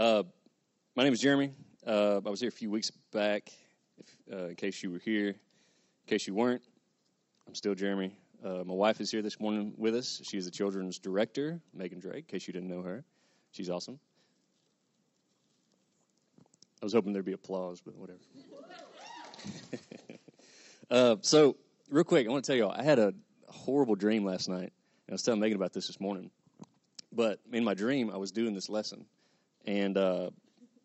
Uh, my name is Jeremy. Uh, I was here a few weeks back. If, uh, in case you were here, in case you weren't, I'm still Jeremy. Uh, my wife is here this morning with us. She is the children's director, Megan Drake. In case you didn't know her, she's awesome. I was hoping there'd be applause, but whatever. Uh, so, real quick, I want to tell y'all, I had a horrible dream last night. And I was telling Megan about this this morning. But in my dream, I was doing this lesson, and uh,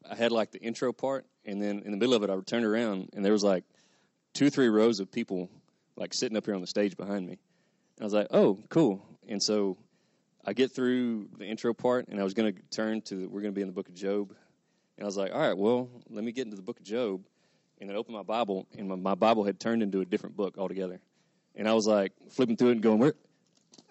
I had like the intro part, and then in the middle of it, I turned around, and there was like two, three rows of people like sitting up here on the stage behind me. And I was like, "Oh, cool!" And so I get through the intro part, and I was going to turn to we're going to be in the book of Job, and I was like, "All right, well, let me get into the book of Job." and then opened my Bible, and my, my, Bible had turned into a different book altogether. And I was like flipping through it and going, where,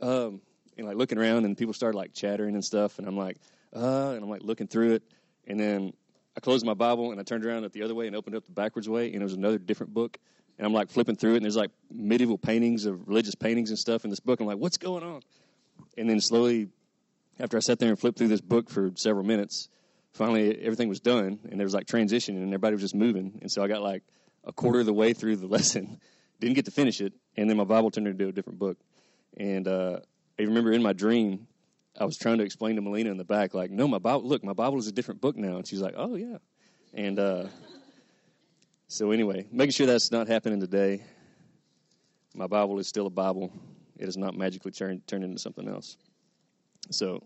um, and like looking around, and people started like chattering and stuff, and I'm like, uh, and I'm like looking through it, and then I closed my Bible and I turned around at the other way and opened up the backwards way, and it was another different book. And I'm like flipping through it, and there's like medieval paintings of religious paintings and stuff in this book. I'm like, what's going on? And then slowly, after I sat there and flipped through this book for several minutes, finally everything was done and there was like transition and everybody was just moving. And so I got like a quarter of the way through the lesson, didn't get to finish it, and then my Bible turned into a different book. And uh, I remember in my dream, I was trying to explain to Melina in the back, like, no, my Bible, look, my Bible is a different book now. And she's like, oh, yeah. And uh, so, anyway, making sure that's not happening today. My Bible is still a Bible, it is not magically turned, turned into something else. So,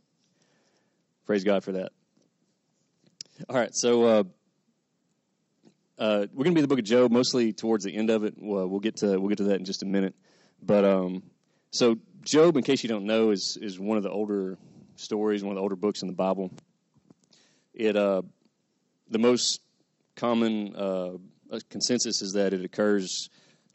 praise God for that. All right, so uh, uh, we're going to be the book of Job, mostly towards the end of it. We'll, we'll, get to we'll get to that in just a minute. But um, so Job, in case you don't know, is is one of the older stories, one of the older books in the Bible. It uh, the most common uh, consensus is that it occurs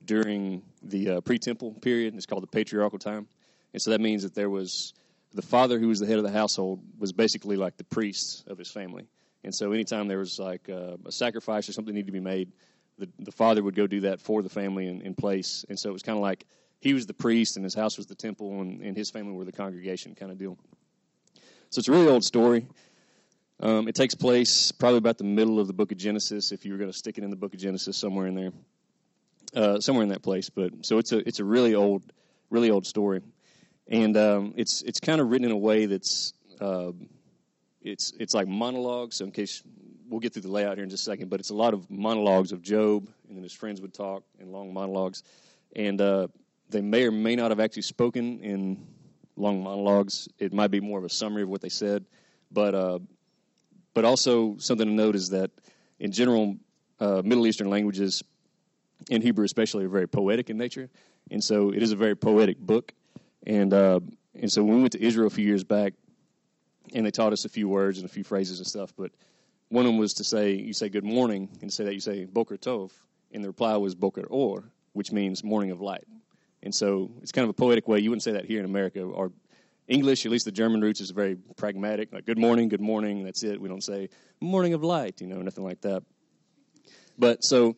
during the uh, pre-temple period. It's called the patriarchal time, and so that means that there was the father who was the head of the household was basically like the priest of his family. And so anytime there was like uh, a sacrifice or something needed to be made, the, the father would go do that for the family in, in place. And so it was kind of like he was the priest and his house was the temple and, and his family were the congregation kind of deal. So it's a really old story. Um, it takes place probably about the middle of the book of Genesis, if you were going to stick it in the book of Genesis somewhere in there, uh, somewhere in that place. But so it's a it's a really old, really old story, and um, it's it's kind of written in a way that's uh, it's it's like monologues. So in case we'll get through the layout here in just a second, but it's a lot of monologues of Job, and then his friends would talk in long monologues, and uh, they may or may not have actually spoken in long monologues. It might be more of a summary of what they said, but uh, but also something to note is that in general, uh, Middle Eastern languages, in Hebrew especially, are very poetic in nature, and so it is a very poetic book. And uh, and so when we went to Israel a few years back, and they taught us a few words and a few phrases and stuff. But one of them was to say, you say good morning, and to say that you say Boker Tov, and the reply was Boker Or, which means morning of light. And so it's kind of a poetic way. You wouldn't say that here in America. Or English, at least the German roots, is very pragmatic. Like good morning, good morning, that's it. We don't say morning of light, you know, nothing like that. But so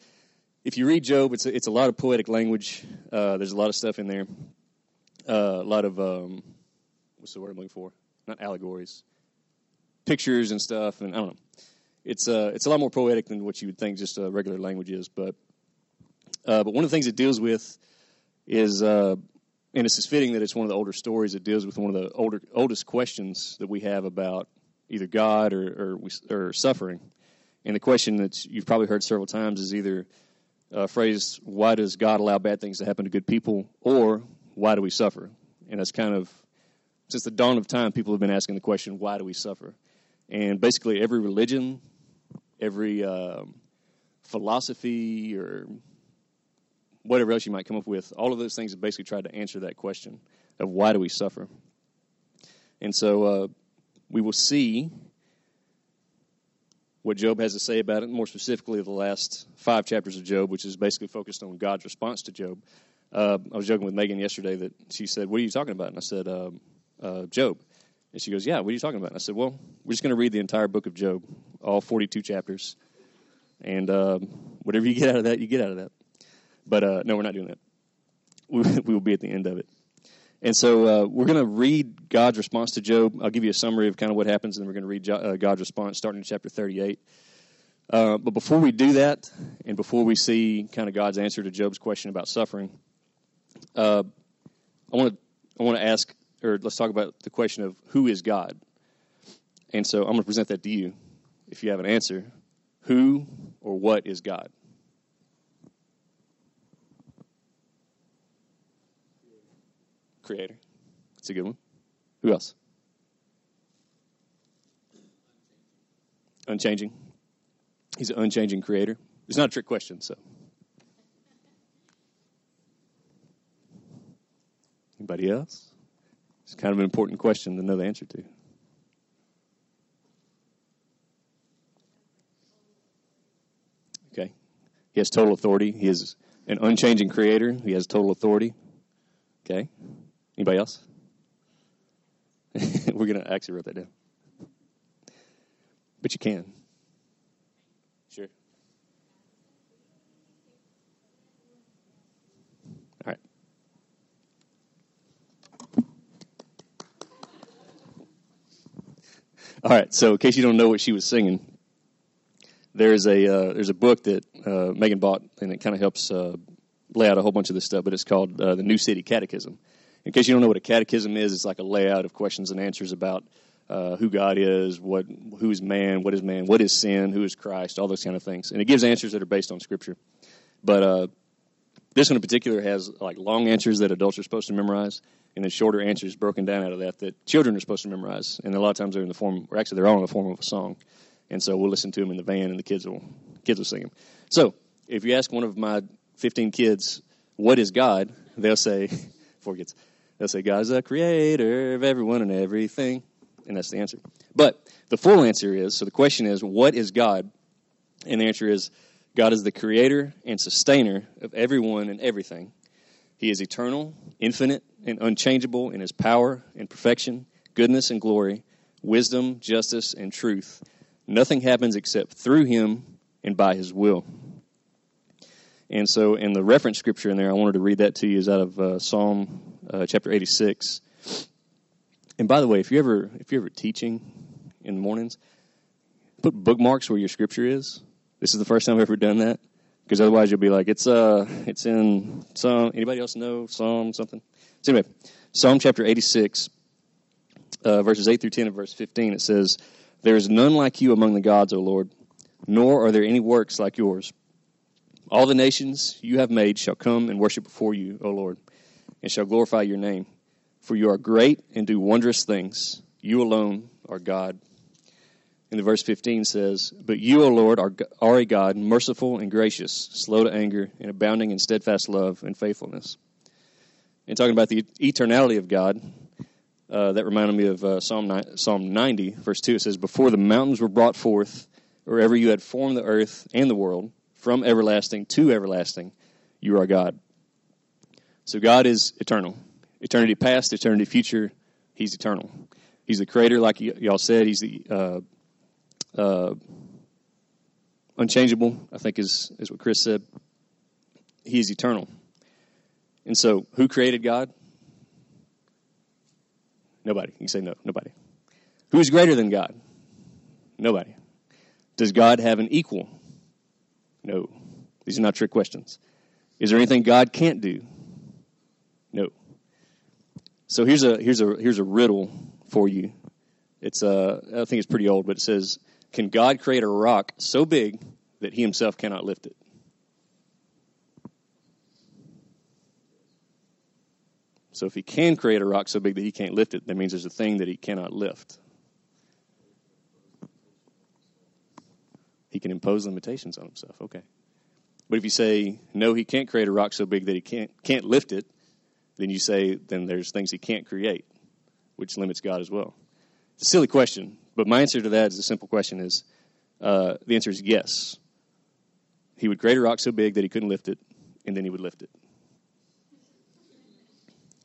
if you read Job, it's a, it's a lot of poetic language. Uh, there's a lot of stuff in there. Uh, a lot of um, what's the word I'm looking for? not allegories, pictures and stuff. And I don't know. It's uh, it's a lot more poetic than what you would think just regular language is. But uh, but one of the things it deals with is, uh, and it's fitting that it's one of the older stories. It deals with one of the older oldest questions that we have about either God or or, or suffering. And the question that you've probably heard several times is either a phrase, "Why does God allow bad things to happen to good people?" or "Why do we suffer?" And that's kind of since the dawn of time, people have been asking the question, why do we suffer? And basically, every religion, every um, philosophy, or whatever else you might come up with, all of those things have basically tried to answer that question of why do we suffer? And so uh, we will see what Job has to say about it, more specifically, the last five chapters of Job, which is basically focused on God's response to Job. Uh, I was joking with Megan yesterday that she said, What are you talking about? And I said, um, uh, Job. And she goes, Yeah, what are you talking about? And I said, Well, we're just going to read the entire book of Job, all 42 chapters. And um, whatever you get out of that, you get out of that. But uh, no, we're not doing that. We, we will be at the end of it. And so uh, we're going to read God's response to Job. I'll give you a summary of kind of what happens, and then we're going to read jo- uh, God's response starting in chapter 38. Uh, but before we do that, and before we see kind of God's answer to Job's question about suffering, uh, I want to I want to ask, or let's talk about the question of who is God. And so I'm going to present that to you. If you have an answer, who or what is God? Creator. That's a good one. Who else? Unchanging. He's an unchanging creator. It's not a trick question, so. Anybody else? It's kind of an important question to know the answer to. Okay. He has total authority. He is an unchanging creator. He has total authority. Okay. Anybody else? We're going to actually write that down. But you can. Sure. All right. All right. So, in case you don't know what she was singing, there's a uh, there's a book that uh, Megan bought, and it kind of helps uh, lay out a whole bunch of this stuff. But it's called uh, the New City Catechism. In case you don't know what a catechism is, it's like a layout of questions and answers about uh, who God is, what who is man, what is man, what is sin, who is Christ, all those kind of things, and it gives answers that are based on Scripture. But uh, this one in particular has like long answers that adults are supposed to memorize, and then shorter answers broken down out of that that children are supposed to memorize. And a lot of times they're in the form, or actually they're all in the form of a song. And so we'll listen to them in the van, and the kids will kids will sing them. So if you ask one of my 15 kids, "What is God?" they'll say, four kids, they'll say, "God is the creator of everyone and everything," and that's the answer. But the full answer is so the question is, "What is God?" And the answer is, God is the creator and sustainer of everyone and everything. He is eternal, infinite, and unchangeable in his power and perfection, goodness and glory, wisdom, justice, and truth. Nothing happens except through him and by his will. And so, in the reference scripture in there, I wanted to read that to you is out of uh, Psalm uh, chapter 86. And by the way, if you ever if you're ever teaching in the mornings, put bookmarks where your scripture is. This is the first time I've ever done that because otherwise you'll be like, it's uh, it's in Psalm. Anybody else know Psalm something? So anyway, Psalm chapter 86, uh, verses 8 through 10 and verse 15. It says, "There is none like you among the gods, O Lord, nor are there any works like yours." All the nations you have made shall come and worship before you, O Lord, and shall glorify your name. For you are great and do wondrous things. You alone are God. And the verse 15 says, But you, O Lord, are, are a God, merciful and gracious, slow to anger, and abounding in steadfast love and faithfulness. And talking about the eternality of God, uh, that reminded me of uh, Psalm, Psalm 90, verse 2. It says, Before the mountains were brought forth, or ever you had formed the earth and the world, from everlasting to everlasting, you are God. So God is eternal. Eternity past, eternity future, He's eternal. He's the creator, like y- y'all said. He's the uh, uh, unchangeable, I think is, is what Chris said. He is eternal. And so, who created God? Nobody. You say no, nobody. Who is greater than God? Nobody. Does God have an equal? No. These are not trick questions. Is there anything God can't do? No. So here's a here's a here's a riddle for you. It's uh I think it's pretty old, but it says, "Can God create a rock so big that He Himself cannot lift it?" So if He can create a rock so big that He can't lift it, that means there's a thing that He cannot lift. He can impose limitations on Himself. Okay. But if you say no, He can't create a rock so big that He can't can't lift it, then you say then there's things He can't create, which limits God as well. It's a silly question, but my answer to that is a simple question: is uh, the answer is yes. He would create a rock so big that he couldn't lift it, and then he would lift it.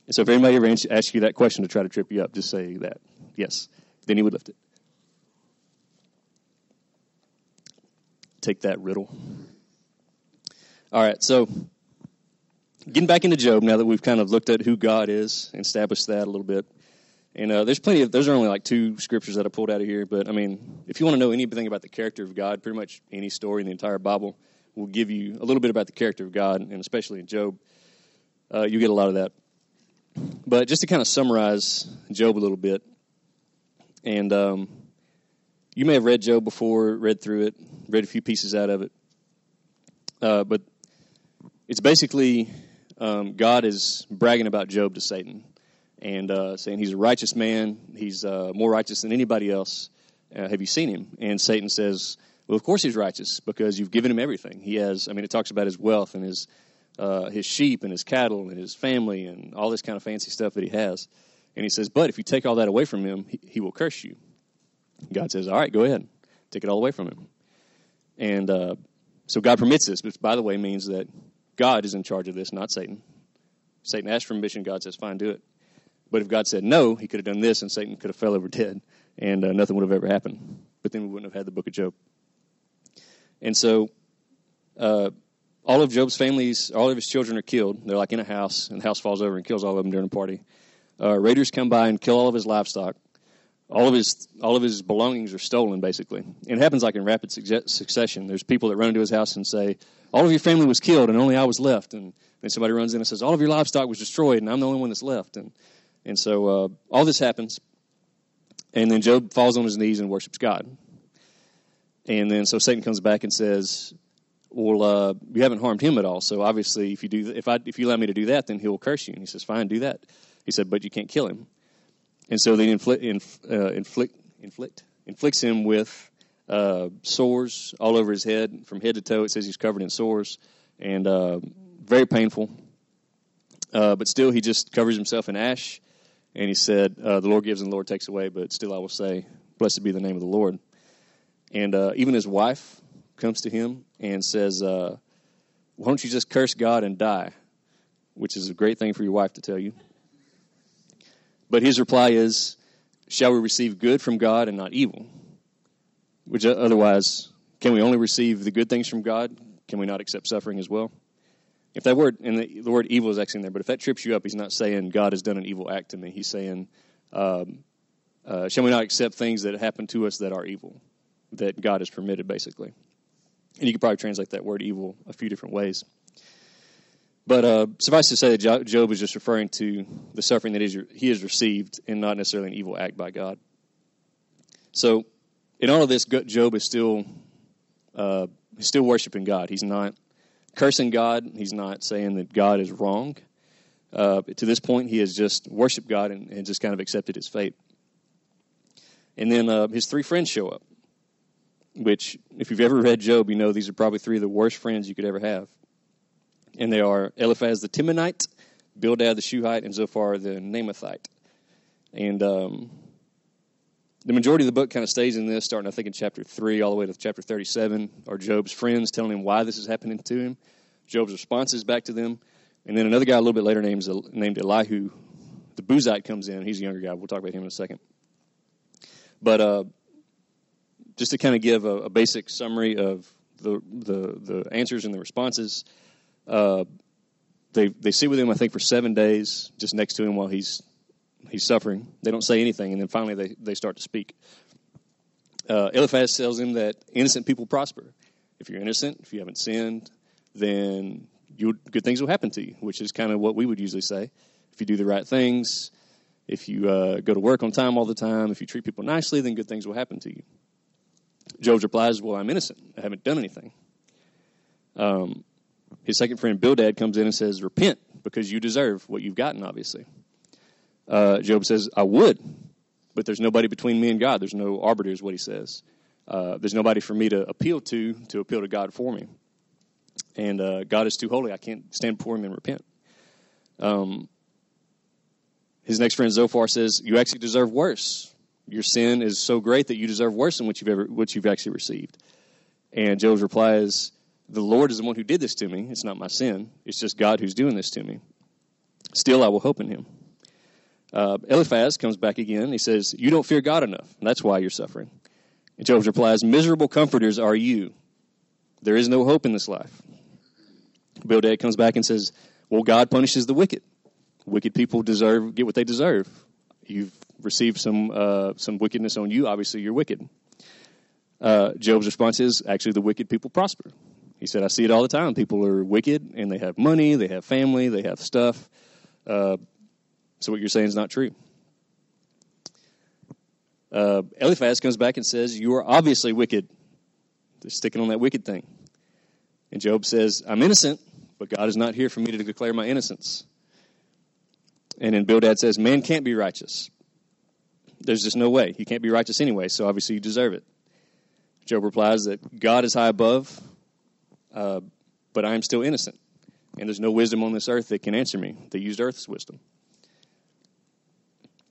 And so, if anybody ever asks you that question to try to trip you up, just say that yes. Then he would lift it. Take that riddle. All right, so getting back into Job now that we've kind of looked at who God is and established that a little bit. And uh, there's plenty of those are only like two scriptures that I pulled out of here. But I mean, if you want to know anything about the character of God, pretty much any story in the entire Bible will give you a little bit about the character of God, and especially in Job, uh, you get a lot of that. But just to kind of summarize Job a little bit, and um, you may have read Job before, read through it, read a few pieces out of it. Uh, but it's basically um, God is bragging about Job to Satan and uh, saying he's a righteous man. He's uh, more righteous than anybody else. Uh, have you seen him? And Satan says, Well, of course he's righteous because you've given him everything. He has, I mean, it talks about his wealth and his, uh, his sheep and his cattle and his family and all this kind of fancy stuff that he has. And he says, But if you take all that away from him, he, he will curse you. God says, All right, go ahead. Take it all away from him. And uh, so God permits this, which, by the way, means that God is in charge of this, not Satan. Satan asked for permission. God says, Fine, do it. But if God said no, he could have done this, and Satan could have fell over dead, and uh, nothing would have ever happened. But then we wouldn't have had the book of Job. And so, uh, all of Job's families, all of his children are killed. They're like in a house, and the house falls over and kills all of them during a party. Uh, raiders come by and kill all of his livestock. All of his all of his belongings are stolen, basically. And it happens like in rapid succession. There's people that run into his house and say, "All of your family was killed, and only I was left." And then somebody runs in and says, "All of your livestock was destroyed, and I'm the only one that's left." And and so uh, all this happens, and then Job falls on his knees and worships God. And then so Satan comes back and says, "Well, uh, you haven't harmed him at all. So obviously, if you do, if I, if you allow me to do that, then he'll curse you." And he says, "Fine, do that." He said, "But you can't kill him." And so they inflict, inf, uh, inflict, inflict, inflicts him with uh, sores all over his head, from head to toe. It says he's covered in sores, and uh, very painful. Uh, but still, he just covers himself in ash and he said, uh, The Lord gives and the Lord takes away, but still I will say, Blessed be the name of the Lord. And uh, even his wife comes to him and says, Why don't you just curse God and die? Which is a great thing for your wife to tell you. But his reply is, Shall we receive good from God and not evil? Which uh, otherwise, can we only receive the good things from God? Can we not accept suffering as well? If that word, and the, the, word evil is actually in there, but if that trips you up, he's not saying God has done an evil act to me. He's saying, um, uh, shall we not accept things that happen to us that are evil, that God has permitted, basically? And you could probably translate that word evil a few different ways. But uh, suffice to say Job is just referring to the suffering that he has received and not necessarily an evil act by God. So, in all of this, Job is still uh, still worshiping God. He's not cursing God. He's not saying that God is wrong. Uh, to this point, he has just worshiped God and, and, just kind of accepted his fate. And then uh, his three friends show up, which, if you've ever read Job, you know these are probably three of the worst friends you could ever have. And they are Eliphaz the Temanite, Bildad the Shuhite, and Zophar the Naamathite. And um, the majority of the book kind of stays in this, starting I think in chapter three all the way to chapter thirty-seven, are Job's friends telling him why this is happening to him. Job's responses back to them, and then another guy a little bit later named named Elihu, the Buzite comes in. He's a younger guy. We'll talk about him in a second. But uh, just to kind of give a, a, basic summary of the, the the answers and the responses, uh, they they sit with him I think for seven days, just next to him while he's he's suffering. They don't say anything, and then finally they, they start to speak. Uh, Eliphaz tells him that innocent people prosper. If you're innocent, if you haven't sinned, then you, good things will happen to you, which is kind of what we would usually say. If you do the right things, if you uh, go to work on time all the time, if you treat people nicely, then good things will happen to you. Job's replies, Well, I'm innocent. I haven't done anything. Um, his second friend, Bildad, comes in and says, Repent because you deserve what you've gotten, obviously. Uh, Job says, I would, but there's nobody between me and God. There's no arbiter, is what he says. Uh, there's nobody for me to appeal to, to appeal to God for me. And uh, God is too holy. I can't stand before him and repent. Um, his next friend Zophar says, You actually deserve worse. Your sin is so great that you deserve worse than what you've ever what you've actually received. And Job's reply is, The Lord is the one who did this to me. It's not my sin. It's just God who's doing this to me. Still I will hope in him. Uh, Eliphaz comes back again. He says, You don't fear God enough. that's why you're suffering. And Job replies, Miserable comforters are you. There is no hope in this life. Bildad comes back and says, Well, God punishes the wicked. Wicked people deserve get what they deserve. You've received some uh, some wickedness on you. Obviously, you're wicked. Uh, Job's response is actually the wicked people prosper. He said, I see it all the time. People are wicked and they have money, they have family, they have stuff. Uh, so what you're saying is not true. Uh, Eliphaz comes back and says, You are obviously wicked. They're sticking on that wicked thing. And Job says, I'm innocent, but God is not here for me to declare my innocence. And then Bildad says, Man can't be righteous. There's just no way. He can't be righteous anyway, so obviously you deserve it. Job replies that God is high above, uh, but I am still innocent. And there's no wisdom on this earth that can answer me. They used earth's wisdom.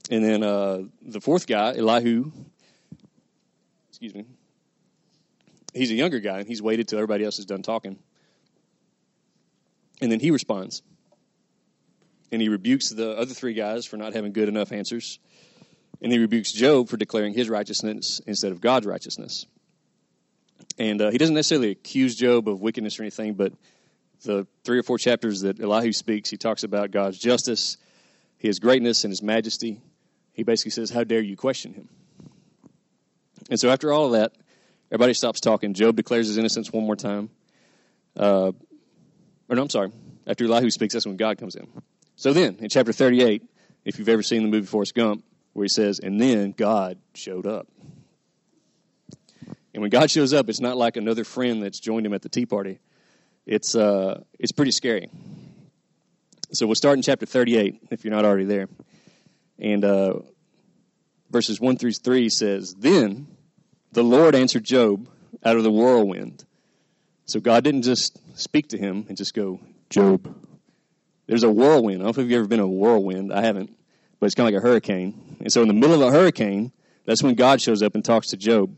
And then uh, the fourth guy, Elihu, excuse me, he's a younger guy, and he's waited till everybody else is done talking. And then he responds. And he rebukes the other three guys for not having good enough answers. And he rebukes Job for declaring his righteousness instead of God's righteousness. And uh, he doesn't necessarily accuse Job of wickedness or anything, but the three or four chapters that Elihu speaks, he talks about God's justice, his greatness, and his majesty. He basically says, How dare you question him? And so after all of that, everybody stops talking. Job declares his innocence one more time. Uh, or no, I'm sorry. After Elihu speaks, that's when God comes in. So then, in chapter 38, if you've ever seen the movie Forrest Gump, where he says, And then God showed up. And when God shows up, it's not like another friend that's joined him at the tea party. It's uh, it's pretty scary. So we'll start in chapter 38 if you're not already there. And uh, verses 1 through 3 says, Then the Lord answered Job out of the whirlwind. So God didn't just speak to him and just go, Job. There's a whirlwind. I don't know if you've ever been in a whirlwind. I haven't. But it's kind of like a hurricane. And so in the middle of a hurricane, that's when God shows up and talks to Job.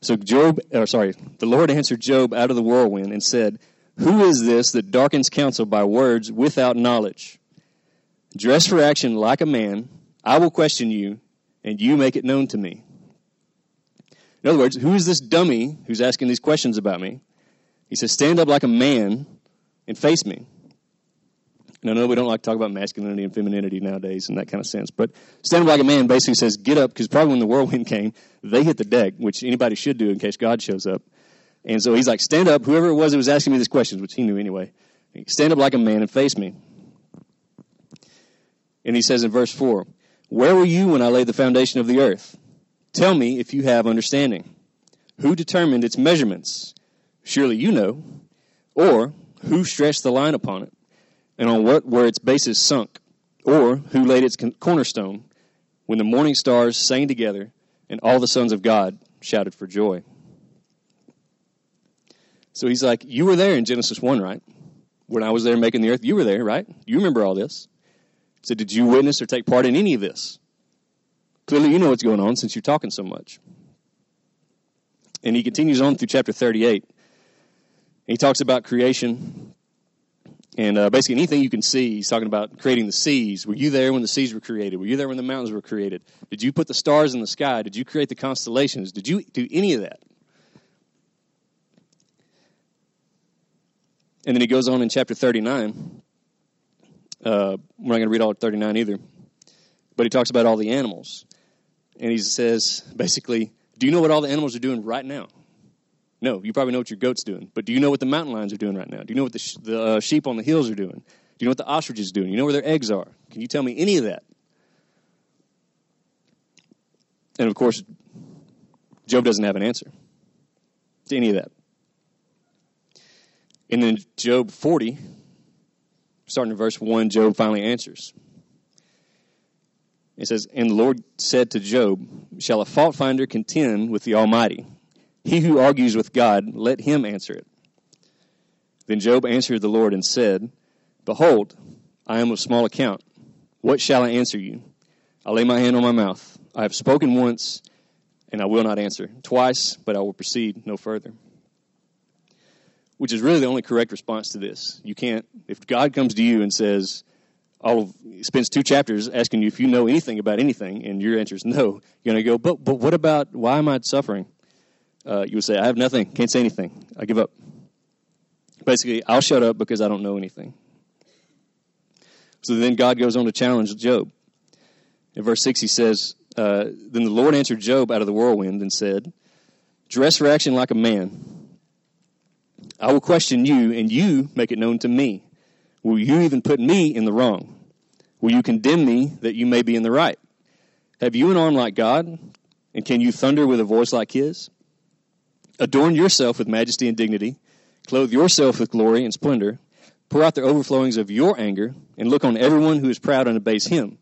So Job, or sorry, the Lord answered Job out of the whirlwind and said, Who is this that darkens counsel by words without knowledge? Dress for action like a man. I will question you, and you make it known to me. In other words, who is this dummy who's asking these questions about me? He says, Stand up like a man and face me. I know we don't like to talk about masculinity and femininity nowadays in that kind of sense, but stand up like a man basically says, get up, because probably when the whirlwind came, they hit the deck, which anybody should do in case God shows up. And so he's like, stand up, whoever it was that was asking me these questions, which he knew anyway, stand up like a man and face me. And he says in verse 4, Where were you when I laid the foundation of the earth? Tell me if you have understanding. Who determined its measurements? Surely you know. Or who stretched the line upon it? And on what were its bases sunk, or who laid its cornerstone, when the morning stars sang together and all the sons of God shouted for joy. So he's like, You were there in Genesis 1, right? When I was there making the earth, you were there, right? You remember all this. So did you witness or take part in any of this? Clearly, you know what's going on since you're talking so much. And he continues on through chapter 38. He talks about creation and uh, basically, anything you can see, he's talking about creating the seas. Were you there when the seas were created? Were you there when the mountains were created? Did you put the stars in the sky? Did you create the constellations? Did you do any of that? And then he goes on in chapter 39. Uh, we're not going to read all 39 either. But he talks about all the animals. And he says, basically, do you know what all the animals are doing right now? No, you probably know what your goat's doing. But do you know what the mountain lions are doing right now? Do you know what the, sh- the uh, sheep on the hills are doing? Do you know what the ostrich is doing? You know where their eggs are? Can you tell me any of that? And of course, Job doesn't have an answer to any of that. And then Job 40, starting in verse 1, Job finally answers. It says, And the Lord said to Job, Shall a fault finder contend with the Almighty? He who argues with God, let him answer it. Then Job answered the Lord and said, Behold, I am of small account. What shall I answer you? I lay my hand on my mouth. I have spoken once, and I will not answer. Twice, but I will proceed no further. Which is really the only correct response to this. You can't, if God comes to you and says, of, spends two chapters asking you if you know anything about anything, and your answer is no, you're going to go, but, but what about, why am I suffering? Uh, you would say, I have nothing, can't say anything, I give up. Basically, I'll shut up because I don't know anything. So then God goes on to challenge Job. In verse 6, he says, uh, Then the Lord answered Job out of the whirlwind and said, Dress for action like a man. I will question you, and you make it known to me. Will you even put me in the wrong? Will you condemn me that you may be in the right? Have you an arm like God? And can you thunder with a voice like his? Adorn yourself with majesty and dignity. Clothe yourself with glory and splendor. Pour out the overflowings of your anger, and look on everyone who is proud and abase him.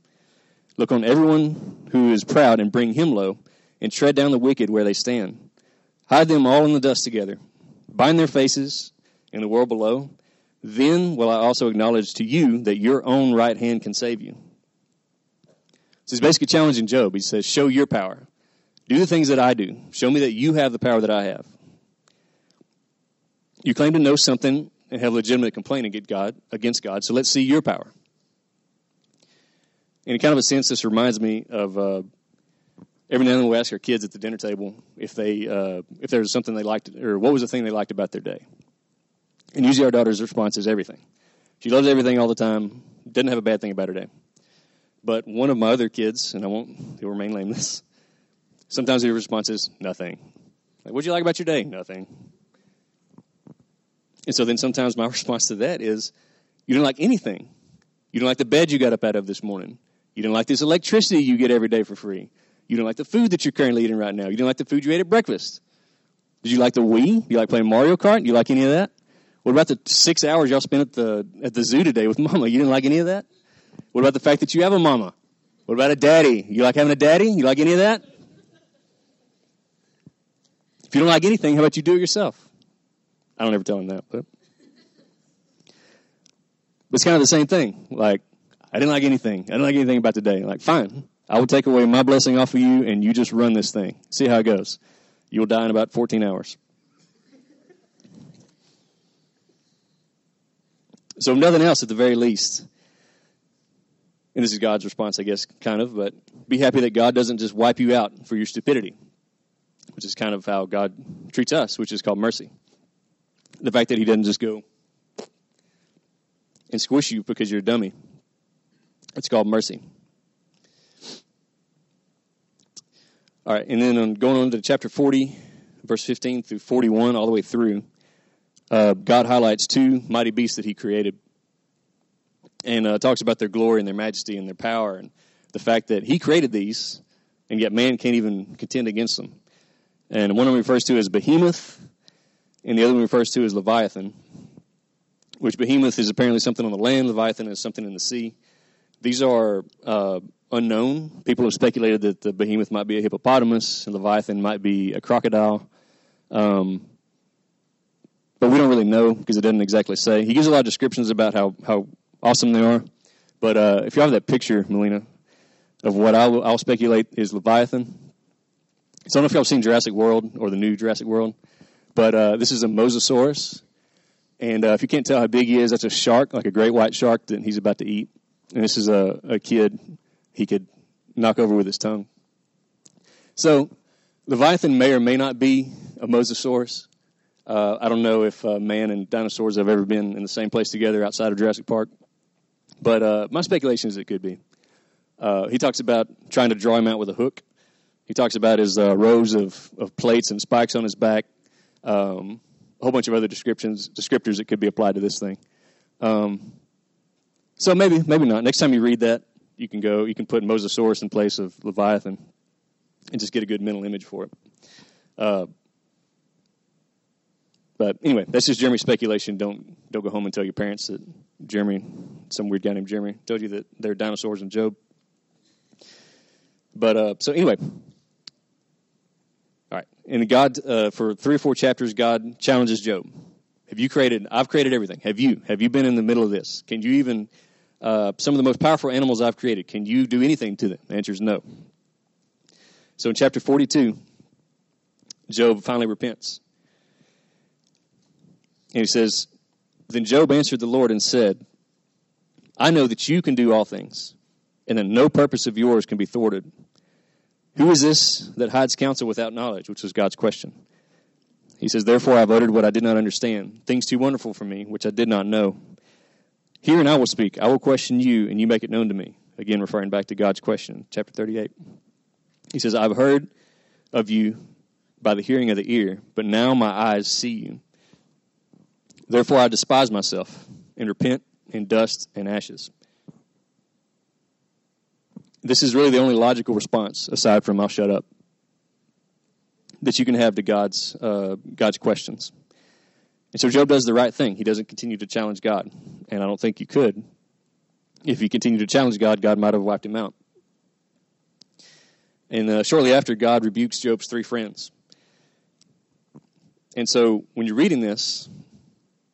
Look on everyone who is proud and bring him low, and tread down the wicked where they stand. Hide them all in the dust together. Bind their faces in the world below. Then will I also acknowledge to you that your own right hand can save you. So he's basically challenging Job. He says, Show your power. Do the things that I do. Show me that you have the power that I have. You claim to know something and have legitimate complaint against God, against God, so let's see your power. In kind of a sense, this reminds me of uh, every now and then we ask our kids at the dinner table if they uh, if there was something they liked or what was the thing they liked about their day. And usually our daughter's response is everything. She loves everything all the time. Doesn't have a bad thing about her day. But one of my other kids, and I won't, he'll remain nameless. Sometimes your response is nothing. Like, what'd you like about your day? Nothing. And so then sometimes my response to that is, you didn't like anything. You didn't like the bed you got up out of this morning. You didn't like this electricity you get every day for free. You didn't like the food that you're currently eating right now. You didn't like the food you ate at breakfast. Did you like the Wii? You like playing Mario Kart? You like any of that? What about the six hours y'all spent at the at the zoo today with Mama? You didn't like any of that? What about the fact that you have a mama? What about a daddy? You like having a daddy? You like any of that? You don't like anything, how about you do it yourself? I don't ever tell him that, but it's kind of the same thing. Like, I didn't like anything. I didn't like anything about today. Like, fine, I will take away my blessing off of you, and you just run this thing. See how it goes. You'll die in about 14 hours. So, nothing else, at the very least, and this is God's response, I guess, kind of, but be happy that God doesn't just wipe you out for your stupidity, which is kind of how God treats us, which is called mercy. The fact that He doesn't just go and squish you because you're a dummy. It's called mercy. All right, and then on going on to chapter 40, verse 15 through 41, all the way through, uh, God highlights two mighty beasts that He created and uh, talks about their glory and their majesty and their power and the fact that He created these, and yet man can't even contend against them. And one of them refers to as Behemoth, and the other one refers to as Leviathan, which Behemoth is apparently something on the land, Leviathan is something in the sea. These are uh, unknown. People have speculated that the Behemoth might be a hippopotamus, and Leviathan might be a crocodile. Um, but we don't really know because it doesn't exactly say. He gives a lot of descriptions about how, how awesome they are. But uh, if you have that picture, Melina, of what I'll, I'll speculate is Leviathan. So I don't know if y'all have seen Jurassic World or the new Jurassic World, but uh, this is a Mosasaurus. And uh, if you can't tell how big he is, that's a shark, like a great white shark that he's about to eat. And this is a, a kid he could knock over with his tongue. So Leviathan may or may not be a Mosasaurus. Uh, I don't know if uh, man and dinosaurs have ever been in the same place together outside of Jurassic Park. But uh, my speculation is it could be. Uh, he talks about trying to draw him out with a hook. He talks about his uh, rows of, of plates and spikes on his back. Um, a whole bunch of other descriptions, descriptors that could be applied to this thing. Um, so maybe, maybe not. Next time you read that, you can go, you can put Mosasaurus in place of Leviathan and just get a good mental image for it. Uh, but anyway, that's just Jeremy's speculation. Don't don't go home and tell your parents that Jeremy, some weird guy named Jeremy, told you that there are dinosaurs in Job. But uh, so anyway. And God, uh, for three or four chapters, God challenges Job. Have you created? I've created everything. Have you? Have you been in the middle of this? Can you even? Uh, some of the most powerful animals I've created. Can you do anything to them? The answer is no. So in chapter 42, Job finally repents. And he says, Then Job answered the Lord and said, I know that you can do all things, and that no purpose of yours can be thwarted. Who is this that hides counsel without knowledge? Which was God's question. He says, Therefore I've uttered what I did not understand, things too wonderful for me, which I did not know. Hear and I will speak. I will question you, and you make it known to me. Again, referring back to God's question, chapter 38. He says, I've heard of you by the hearing of the ear, but now my eyes see you. Therefore I despise myself and repent in dust and ashes. This is really the only logical response, aside from "I'll shut up," that you can have to God's uh, God's questions. And so Job does the right thing. He doesn't continue to challenge God, and I don't think you could. If he continued to challenge God, God might have wiped him out. And uh, shortly after, God rebukes Job's three friends. And so when you're reading this,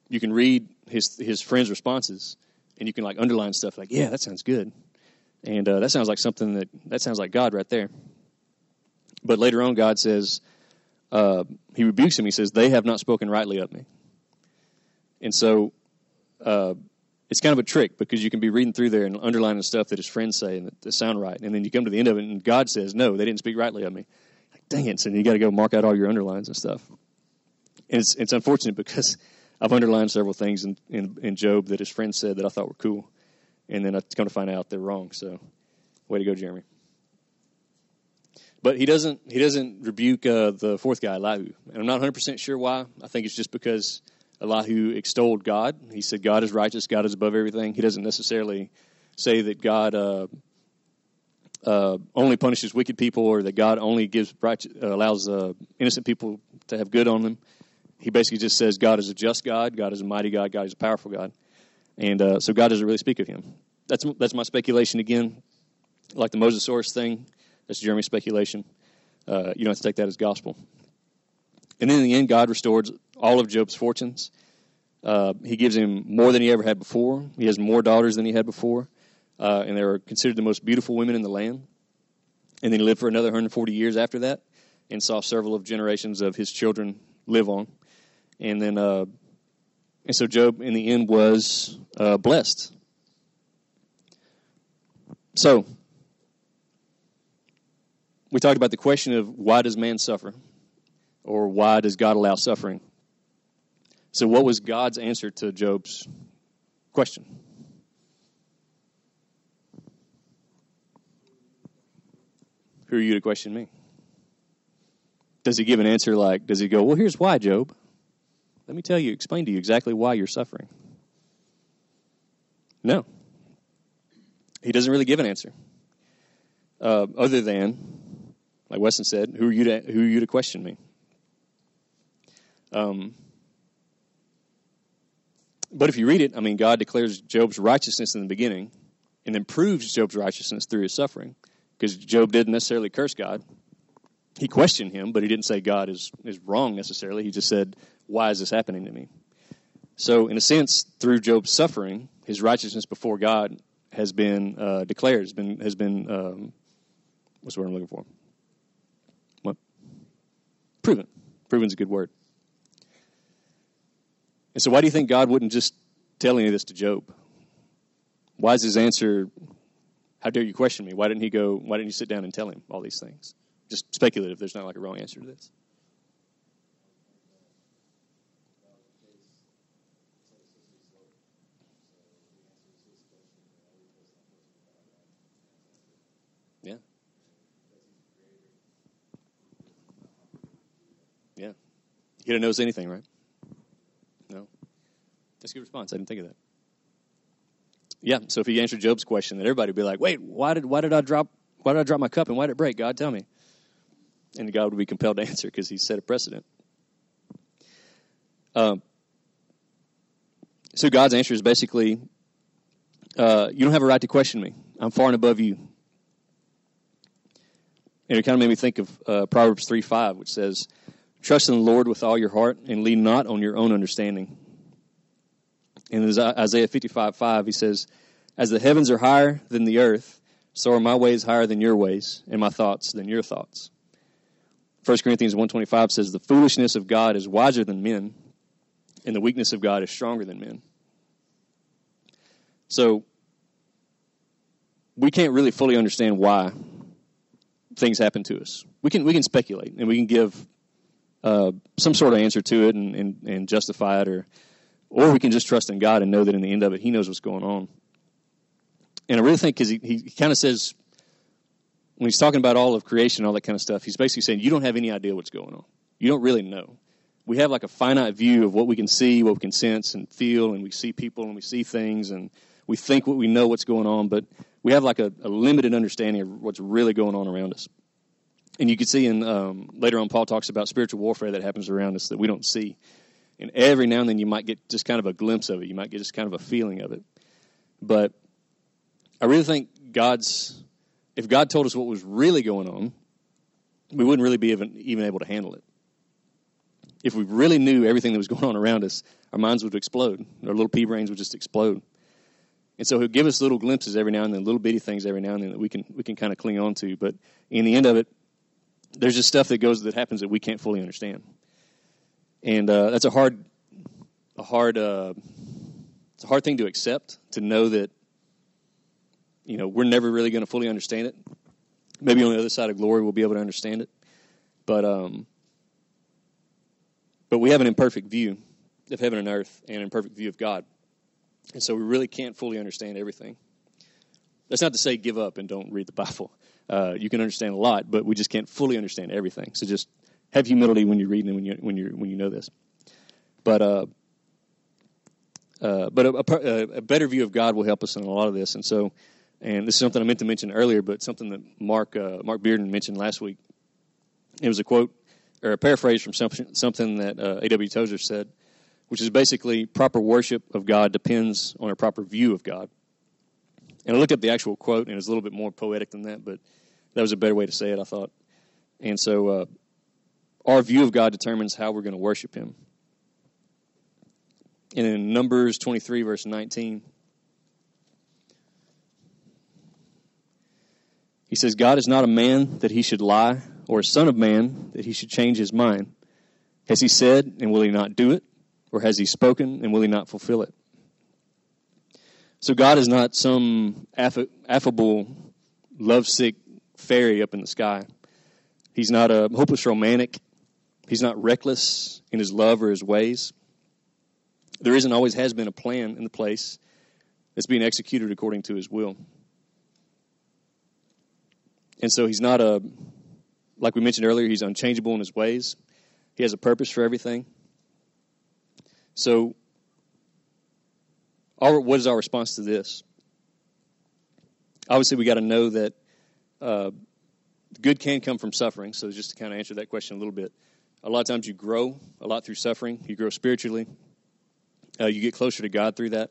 you can read his his friends' responses, and you can like underline stuff like, "Yeah, that sounds good," and uh, that sounds like something that that sounds like God right there. But later on, God says uh, he rebukes him. He says, "They have not spoken rightly of me," and so uh, it's kind of a trick because you can be reading through there and underlining stuff that his friends say and that, that sound right, and then you come to the end of it and God says, "No, they didn't speak rightly of me." Like, dang it! So you got to go mark out all your underlines and stuff. And it's it's unfortunate because I've underlined several things in, in, in Job that his friends said that I thought were cool, and then I come to find out they're wrong. So, way to go, Jeremy. But he doesn't he doesn't rebuke uh, the fourth guy, Elihu, and I'm not 100 percent sure why. I think it's just because Elihu extolled God. He said God is righteous, God is above everything. He doesn't necessarily say that God uh, uh, only punishes wicked people or that God only gives righteous, uh, allows uh, innocent people to have good on them he basically just says God is a just God, God is a mighty God, God is a powerful God, and uh, so God doesn't really speak of him. That's that's my speculation again, like the Mosasaurus thing. That's Jeremy's speculation. Uh, you don't have to take that as gospel. And then in the end, God restores all of Job's fortunes. Uh, he gives him more than he ever had before. He has more daughters than he had before, uh, and they are considered the most beautiful women in the land. And then he lived for another 140 years after that, and saw several of generations of his children live on and then uh, and so Job in the end was uh, blessed. So we talked about the question of why does man suffer, or why does God allow suffering? So what was God's answer to Job's question? Who are you to question me? Does he give an answer like, does he go, well, here's why, Job? Let me tell you, explain to you exactly why you're suffering. No. He doesn't really give an answer. Uh, other than, like Weston said, who are you to, who are you to question me? Um, but if you read it, I mean, God declares Job's righteousness in the beginning and then proves Job's righteousness through his suffering. Because Job didn't necessarily curse God. He questioned him, but he didn't say God is, is wrong necessarily. He just said, why is this happening to me? So, in a sense, through Job's suffering, his righteousness before God has been uh, declared, has been, has been um, what's the word I'm looking for? What? Proven. Proven's a good word. And so, why do you think God wouldn't just tell any of this to Job? Why is his answer, How dare you question me? Why didn't he go, why didn't you sit down and tell him all these things? Just speculative, there's not like a wrong answer to this. Yeah. Yeah. He didn't knows anything, right? No. That's a good response. I didn't think of that. Yeah, so if he answered Job's question, then everybody would be like, wait, why did, why did I drop why did I drop my cup and why did it break? God, tell me. And God would be compelled to answer because he set a precedent. Um, so God's answer is basically, uh, you don't have a right to question me. I'm far and above you. And it kind of made me think of uh, Proverbs 3 5, which says, Trust in the Lord with all your heart and lean not on your own understanding. And In Isaiah 55 5, he says, As the heavens are higher than the earth, so are my ways higher than your ways, and my thoughts than your thoughts. 1 Corinthians 125 says, The foolishness of God is wiser than men, and the weakness of God is stronger than men. So, we can't really fully understand why things happen to us. We can, we can speculate, and we can give uh, some sort of answer to it and, and, and justify it or or we can just trust in God and know that in the end of it, He knows what's going on. And I really think because he, he, he kind of says, when he's talking about all of creation, and all that kind of stuff, he's basically saying, you don't have any idea what's going on. You don't really know. We have like a finite view of what we can see, what we can sense and feel, and we see people and we see things and we think what we know what's going on, but we have like a, a limited understanding of what's really going on around us. And you can see in um, later on, Paul talks about spiritual warfare that happens around us that we don't see. And every now and then, you might get just kind of a glimpse of it. You might get just kind of a feeling of it. But I really think God's, if God told us what was really going on, we wouldn't really be even, even able to handle it. If we really knew everything that was going on around us, our minds would explode. Our little pea brains would just explode. And so he'll give us little glimpses every now and then, little bitty things every now and then that we can we can kind of cling on to. But in the end of it, there's just stuff that goes that happens that we can't fully understand, and uh, that's a hard a hard uh, it's a hard thing to accept to know that you know we're never really going to fully understand it. Maybe on the other side of glory we'll be able to understand it, but um, but we have an imperfect view of heaven and earth and an imperfect view of God. And so we really can't fully understand everything. That's not to say give up and don't read the Bible. Uh, you can understand a lot, but we just can't fully understand everything. So just have humility when you're reading and when you when you when you know this. But uh, uh, but a, a, a, better view of God will help us in a lot of this. And so, and this is something I meant to mention earlier, but something that Mark uh, Mark Bearden mentioned last week. It was a quote or a paraphrase from something, something that uh, A.W. Tozer said which is basically proper worship of God depends on a proper view of God. And I looked up the actual quote, and it's a little bit more poetic than that, but that was a better way to say it, I thought. And so, uh, our view of God determines how we're going to worship Him. And in Numbers 23, verse 19, he says, God is not a man that he should lie, or a son of man that he should change his mind. Has he said, and will he not do it? Or has he spoken and will he not fulfill it? So God is not some aff- affable, lovesick fairy up in the sky. He's not a hopeless romantic. He's not reckless in his love or his ways. There is and always has been a plan in the place that's being executed according to his will. And so he's not a, like we mentioned earlier, he's unchangeable in his ways. He has a purpose for everything. So, our, what is our response to this? Obviously, we got to know that uh, good can come from suffering. So, just to kind of answer that question a little bit, a lot of times you grow a lot through suffering. You grow spiritually. Uh, you get closer to God through that.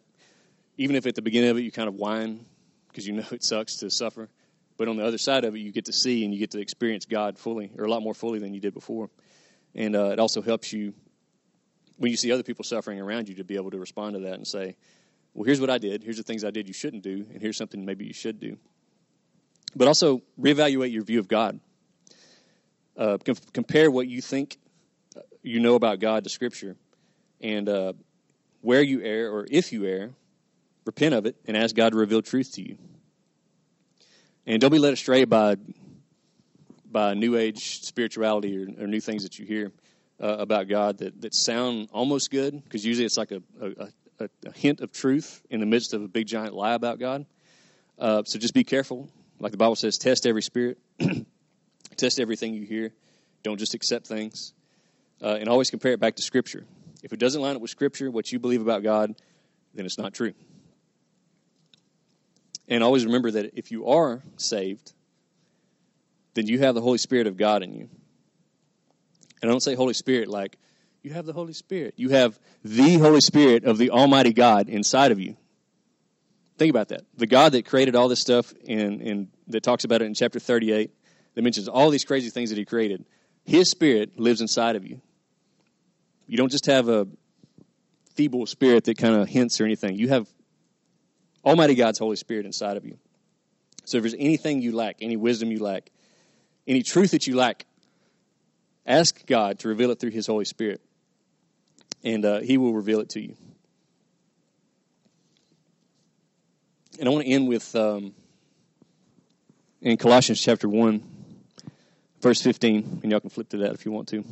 Even if at the beginning of it you kind of whine because you know it sucks to suffer, but on the other side of it, you get to see and you get to experience God fully, or a lot more fully than you did before. And uh, it also helps you when you see other people suffering around you to be able to respond to that and say, well, here's what I did. Here's the things I did you shouldn't do, and here's something maybe you should do. But also reevaluate your view of God. Uh, com- compare what you think uh, you know about God to Scripture, and uh, where you err, or if you err, repent of it and ask God to reveal truth to you. And don't be led astray by by new age spirituality or, or new things that you hear uh, about God that, that sound almost good, because usually it's like a, a, a, hint of truth in the midst of a big giant lie about God. Uh, so just be careful. Like the Bible says, test every spirit, test everything you hear. Don't just accept things. Uh, and always compare it back to Scripture. If it doesn't line up with Scripture, what you believe about God, then it's not true. And always remember that if you are saved, then you have the Holy Spirit of God in you. And I don't say Holy Spirit like you have the Holy Spirit. You have the Holy Spirit of the Almighty God inside of you. Think about that. The God that created all this stuff and, and that talks about it in chapter 38, that mentions all these crazy things that He created, His Spirit lives inside of you. You don't just have a feeble spirit that kind of hints or anything. You have Almighty God's Holy Spirit inside of you. So if there's anything you lack, any wisdom you lack, any truth that you lack, Ask God to reveal it through His Holy Spirit, and uh, He will reveal it to you. And I want to end with um, in Colossians chapter 1, verse 15, and y'all can flip to that if you want to.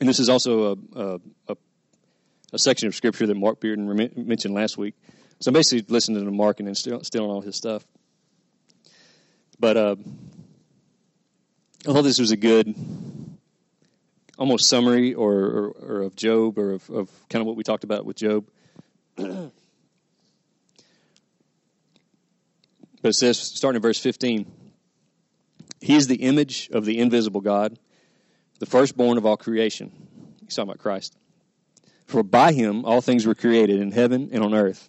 And this is also a, a, a a section of scripture that Mark Bearden mentioned last week. So I'm basically listening to Mark and stealing all his stuff. But uh, I thought this was a good, almost summary or, or, or of Job or of, of, kind of what we talked about with Job. but it says, starting in verse 15, He is the image of the invisible God, the firstborn of all creation. He's talking about Christ. For by him all things were created in heaven and on earth,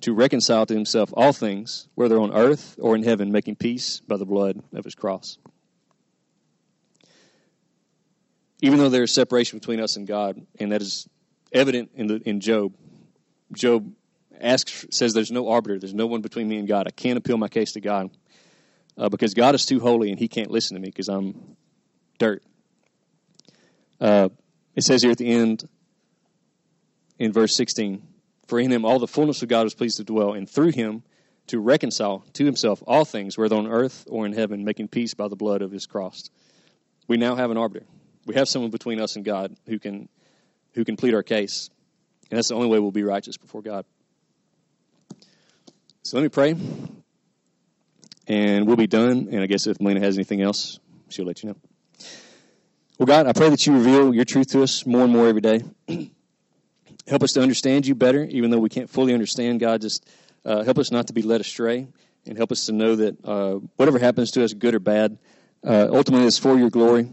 to reconcile to himself all things, whether on earth or in heaven, making peace by the blood of his cross. Even though there is separation between us and God, and that is evident in, the, in Job, Job asks, says, There's no arbiter, there's no one between me and God. I can't appeal my case to God uh, because God is too holy and he can't listen to me because I'm dirt. Uh, it says here at the end, in verse 16, for in him all the fullness of God was pleased to dwell, and through him to reconcile to himself all things, whether on earth or in heaven, making peace by the blood of his cross. We now have an arbiter. We have someone between us and God who can who can plead our case. And that's the only way we'll be righteous before God. So let me pray. And we'll be done. And I guess if Melina has anything else, she'll let you know. Well, God, I pray that you reveal your truth to us more and more every day. Help us to understand you better, even though we can't fully understand God. Just uh, help us not to be led astray, and help us to know that uh, whatever happens to us, good or bad, uh, ultimately it's for your glory.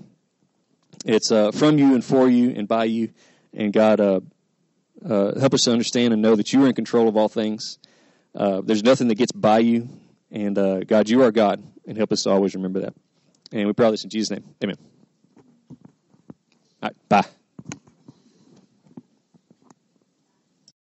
It's uh, from you and for you and by you. And God, uh, uh, help us to understand and know that you are in control of all things. there's nothing that gets by you. And God, you are God, and help us to always remember that. And we pray this in Jesus' name. Amen.